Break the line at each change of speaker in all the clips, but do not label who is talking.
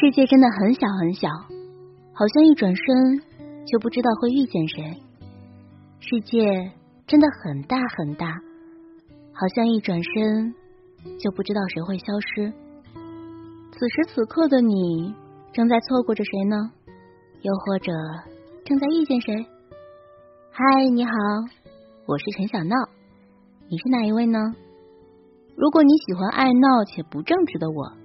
世界真的很小很小，好像一转身就不知道会遇见谁；世界真的很大很大，好像一转身就不知道谁会消失。此时此刻的你，正在错过着谁呢？又或者正在遇见谁？嗨，你好，我是陈小闹，你是哪一位呢？如果你喜欢爱闹且不正直的我。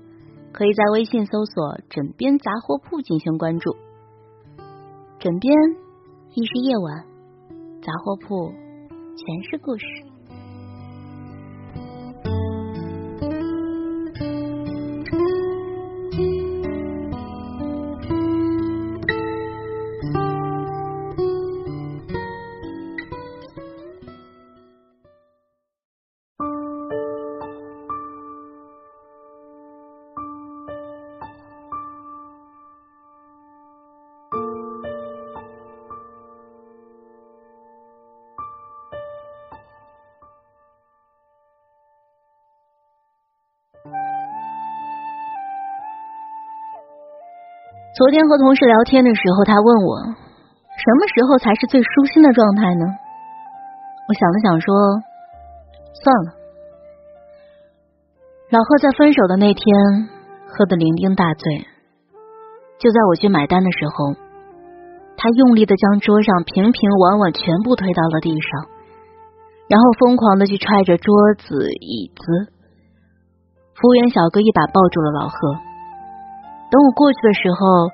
可以在微信搜索“枕边杂货铺”进行关注。枕边亦是夜晚，杂货铺全是故事。昨天和同事聊天的时候，他问我什么时候才是最舒心的状态呢？我想了想，说算了。老贺在分手的那天喝得酩酊大醉，就在我去买单的时候，他用力的将桌上瓶瓶碗碗全部推到了地上，然后疯狂的去踹着桌子椅子。服务员小哥一把抱住了老贺。等我过去的时候，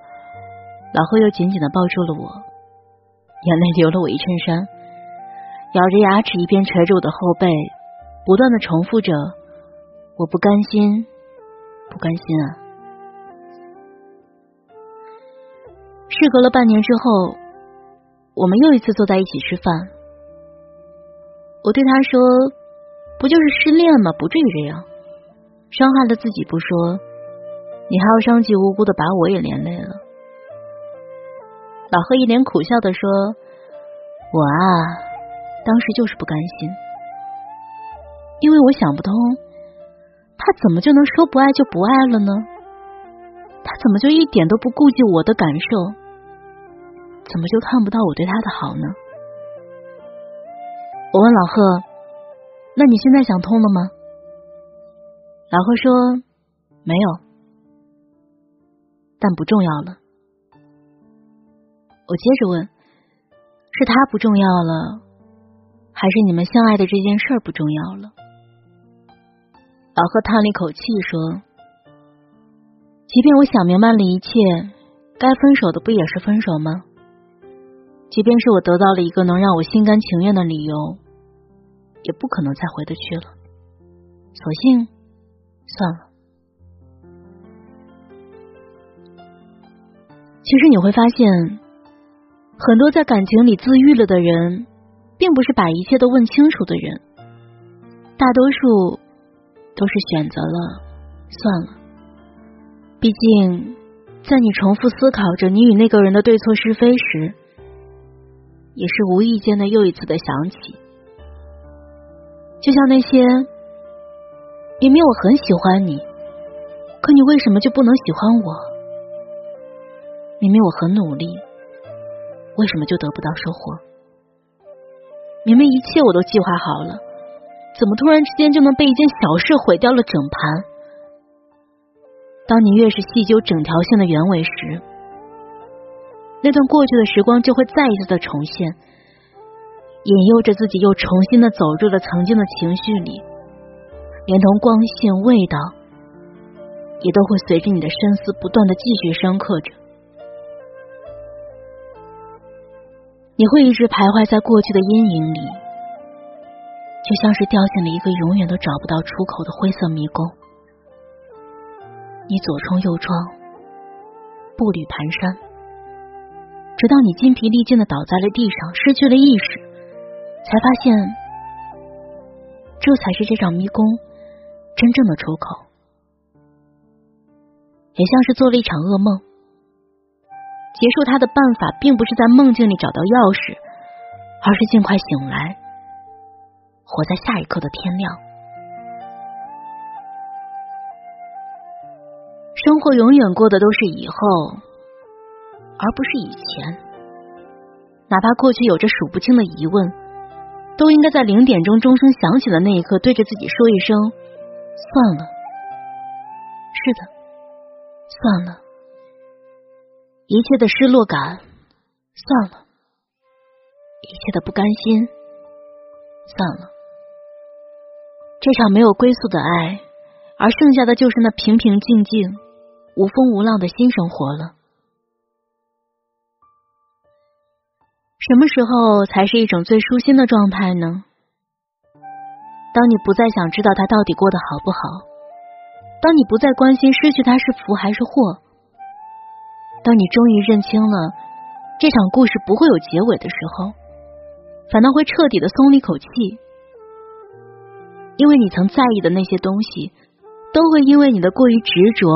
老贺又紧紧的抱住了我，眼泪流了我一衬衫，咬着牙齿一边捶着我的后背，不断的重复着：“我不甘心，不甘心啊！”事隔了半年之后，我们又一次坐在一起吃饭，我对他说：“不就是失恋吗？不至于这样，伤害了自己不说。”你还要伤及无辜的把我也连累了。老贺一脸苦笑的说：“我啊，当时就是不甘心，因为我想不通，他怎么就能说不爱就不爱了呢？他怎么就一点都不顾及我的感受？怎么就看不到我对他的好呢？”我问老贺：“那你现在想通了吗？”老贺说：“没有。”但不重要了。我接着问：是他不重要了，还是你们相爱的这件事儿不重要了？老贺叹了一口气说：“即便我想明白了一切，该分手的不也是分手吗？即便是我得到了一个能让我心甘情愿的理由，也不可能再回得去了。索性算了。”其实你会发现，很多在感情里自愈了的人，并不是把一切都问清楚的人，大多数都是选择了算了。毕竟，在你重复思考着你与那个人的对错是非时，也是无意间的又一次的想起，就像那些明明我很喜欢你，可你为什么就不能喜欢我？明明我很努力，为什么就得不到收获？明明一切我都计划好了，怎么突然之间就能被一件小事毁掉了整盘？当你越是细究整条线的原委时，那段过去的时光就会再一次的重现，引诱着自己又重新的走入了曾经的情绪里，连同光线、味道，也都会随着你的深思不断的继续深刻着。你会一直徘徊在过去的阴影里，就像是掉进了一个永远都找不到出口的灰色迷宫。你左冲右撞，步履蹒跚，直到你筋疲力尽的倒在了地上，失去了意识，才发现，这才是这场迷宫真正的出口。也像是做了一场噩梦。结束他的办法，并不是在梦境里找到钥匙，而是尽快醒来，活在下一刻的天亮。生活永远过的都是以后，而不是以前。哪怕过去有着数不清的疑问，都应该在零点钟钟声响起的那一刻，对着自己说一声：“算了。”是的，算了。一切的失落感，算了；一切的不甘心，算了。这场没有归宿的爱，而剩下的就是那平平静静、无风无浪的新生活了。什么时候才是一种最舒心的状态呢？当你不再想知道他到底过得好不好，当你不再关心失去他是福还是祸，当你终于认清了这场故事不会有结尾的时候，反倒会彻底的松了一口气。因为你曾在意的那些东西，都会因为你的过于执着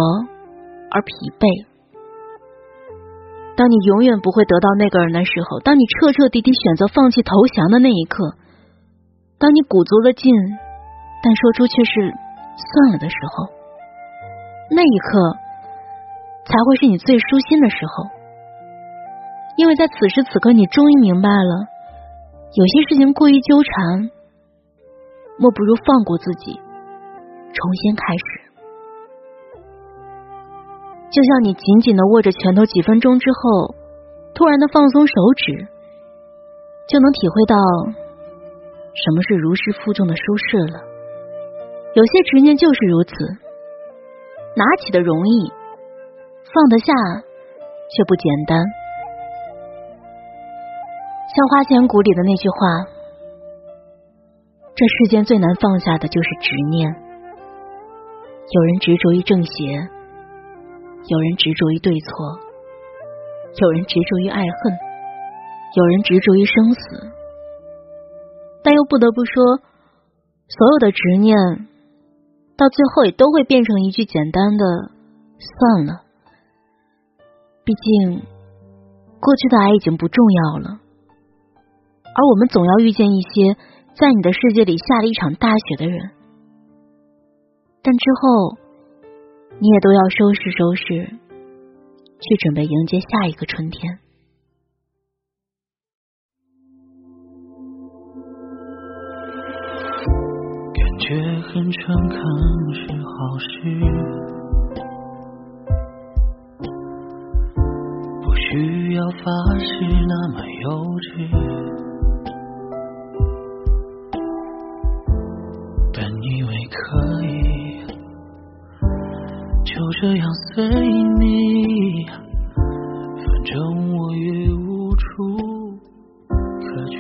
而疲惫。当你永远不会得到那个人的时候，当你彻彻底底选择放弃投降的那一刻，当你鼓足了劲，但说出却是算了的时候，那一刻才会是你最舒心的时候。因为在此时此刻，你终于明白了，有些事情过于纠缠。莫不如放过自己，重新开始。就像你紧紧的握着拳头，几分钟之后，突然的放松手指，就能体会到什么是如释负重的舒适了。有些执念就是如此，拿起的容易，放得下却不简单。像《花千骨》里的那句话。这世间最难放下的就是执念。有人执着于正邪，有人执着于对错，有人执着于爱恨，有人执着于生死。但又不得不说，所有的执念到最后也都会变成一句简单的“算了”。毕竟，过去的爱已经不重要了，而我们总要遇见一些。在你的世界里下了一场大雪的人，但之后你也都要收拾收拾，去准备迎接下一个春天。
感觉很诚恳是好事，发誓那么幼稚。本以为可以就这样随你，反正我也无处可去。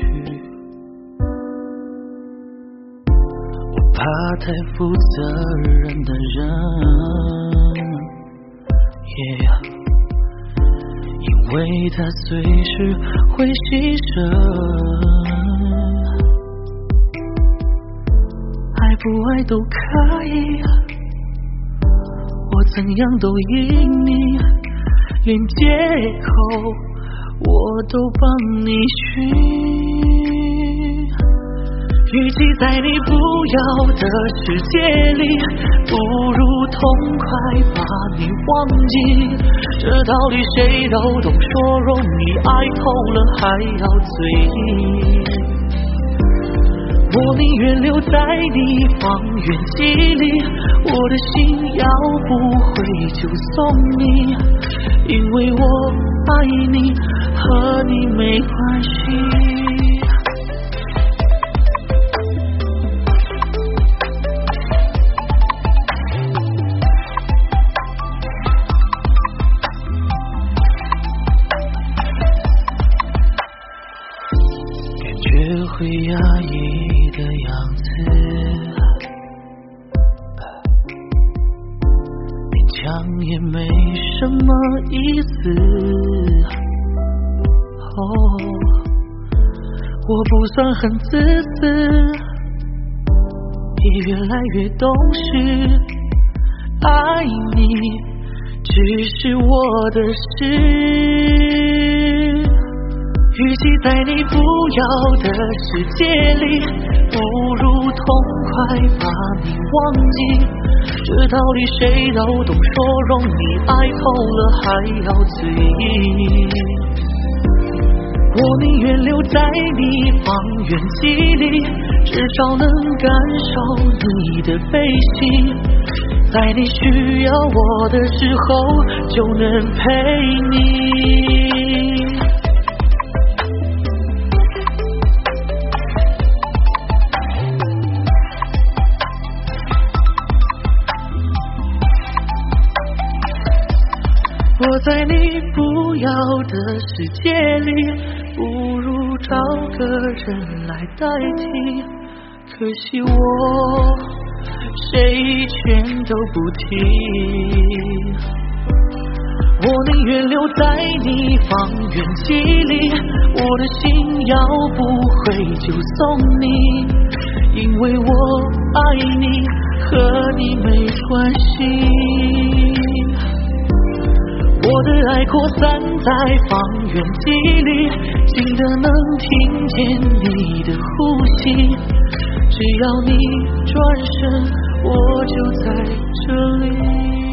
我怕太负责任的人，因为他随时会牺牲。爱不爱都可以。我怎样都依你，连借口我都帮你寻。与其在你不要的世界里，不如痛快把你忘记。这道理谁都懂，说容易，爱透了还要嘴硬。我宁愿留在你方圆几里，我的心要不回就送你，因为我爱你，和你没关系。你。的样子，勉强也没什么意思。哦，我不算很自私，也越来越懂事。爱你只是我的事。与其在你不要的世界里，不如痛快把你忘记。这道理谁都懂，说容易，爱透了还要嘴硬。我宁愿留在你方圆几里，至少能感受你的悲喜，在你需要我的时候就能陪你。我在你不要的世界里，不如找个人来代替。可惜我谁全都不听，我宁愿留在你方圆几里，我的心要不回就送你，因为我爱你，和你没关系。我的爱扩散在方圆几里，近的能听见你的呼吸。只要你转身，我就在这里。